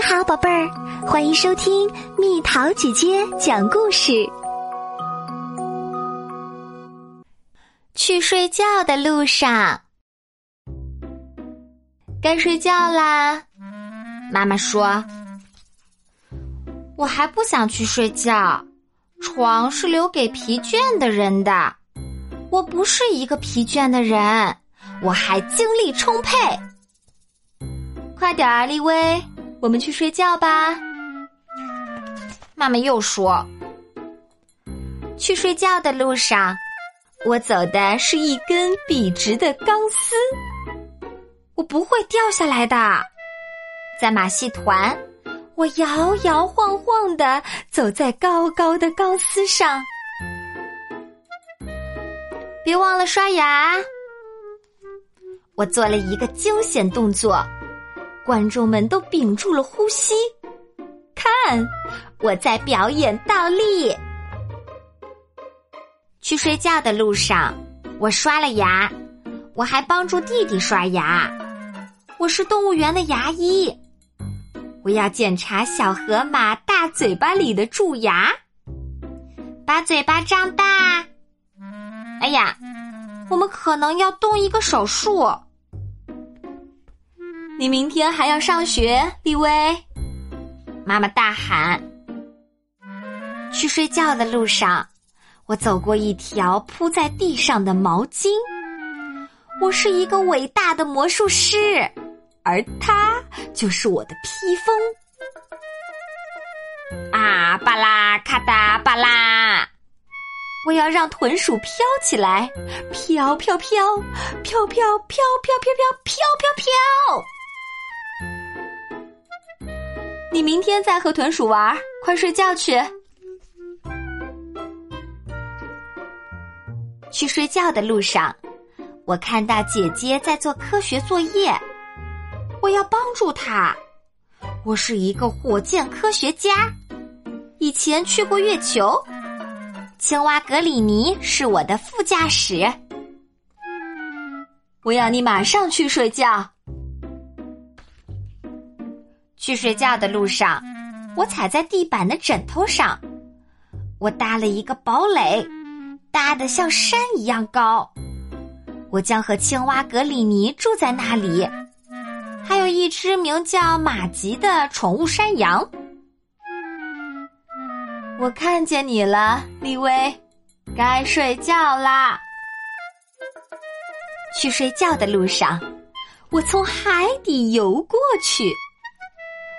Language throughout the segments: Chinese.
你好，宝贝儿，欢迎收听蜜桃姐姐讲故事。去睡觉的路上，该睡觉啦。妈妈说：“我还不想去睡觉，床是留给疲倦的人的。我不是一个疲倦的人，我还精力充沛。快点儿，丽薇。”我们去睡觉吧。妈妈又说：“去睡觉的路上，我走的是一根笔直的钢丝，我不会掉下来的。在马戏团，我摇摇晃晃的走在高高的钢丝上。别忘了刷牙。我做了一个惊险动作。”观众们都屏住了呼吸，看，我在表演倒立。去睡觉的路上，我刷了牙，我还帮助弟弟刷牙。我是动物园的牙医，我要检查小河马大嘴巴里的蛀牙。把嘴巴张大。哎呀，我们可能要动一个手术。你明天还要上学，李薇。妈妈大喊。去睡觉的路上，我走过一条铺在地上的毛巾。我是一个伟大的魔术师，而它就是我的披风。啊，巴拉咔哒巴拉！我要让豚鼠飘起来，飘飘飘，飘飘飘飘飘飘飘飘飘。你明天再和豚鼠玩，快睡觉去。去睡觉的路上，我看到姐姐在做科学作业，我要帮助她。我是一个火箭科学家，以前去过月球。青蛙格里尼是我的副驾驶。我要你马上去睡觉。去睡觉的路上，我踩在地板的枕头上，我搭了一个堡垒，搭的像山一样高。我将和青蛙格里尼住在那里，还有一只名叫马吉的宠物山羊。我看见你了，李薇，该睡觉啦。去睡觉的路上，我从海底游过去。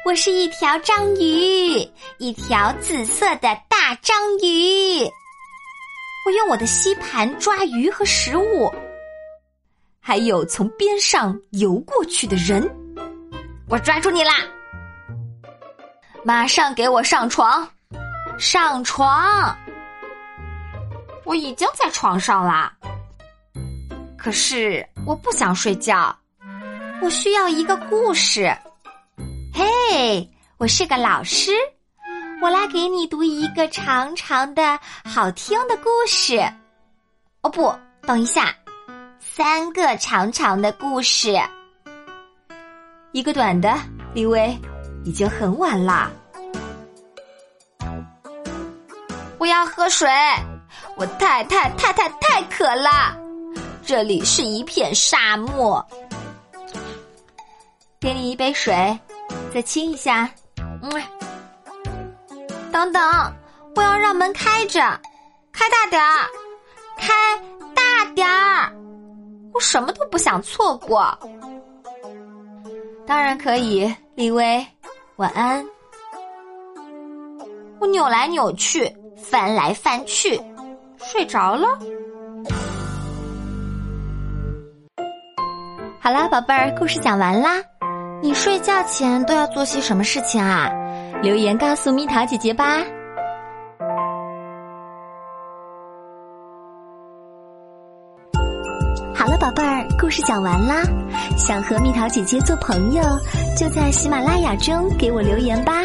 我是一条章鱼，一条紫色的大章鱼。我用我的吸盘抓鱼和食物，还有从边上游过去的人。我抓住你啦！马上给我上床，上床！我已经在床上啦。可是我不想睡觉，我需要一个故事。嘿，我是个老师，我来给你读一个长长的好听的故事。哦不，等一下，三个长长的故事，一个短的。李薇，已经很晚啦，我要喝水，我太太太太太渴了，这里是一片沙漠，给你一杯水。再亲一下，嗯，等等，我要让门开着，开大点儿，开大点儿，我什么都不想错过。当然可以，李薇，晚安。我扭来扭去，翻来翻去，睡着了。好啦，宝贝儿，故事讲完啦。你睡觉前都要做些什么事情啊？留言告诉蜜桃姐姐吧。好了，宝贝儿，故事讲完啦。想和蜜桃姐姐做朋友，就在喜马拉雅中给我留言吧。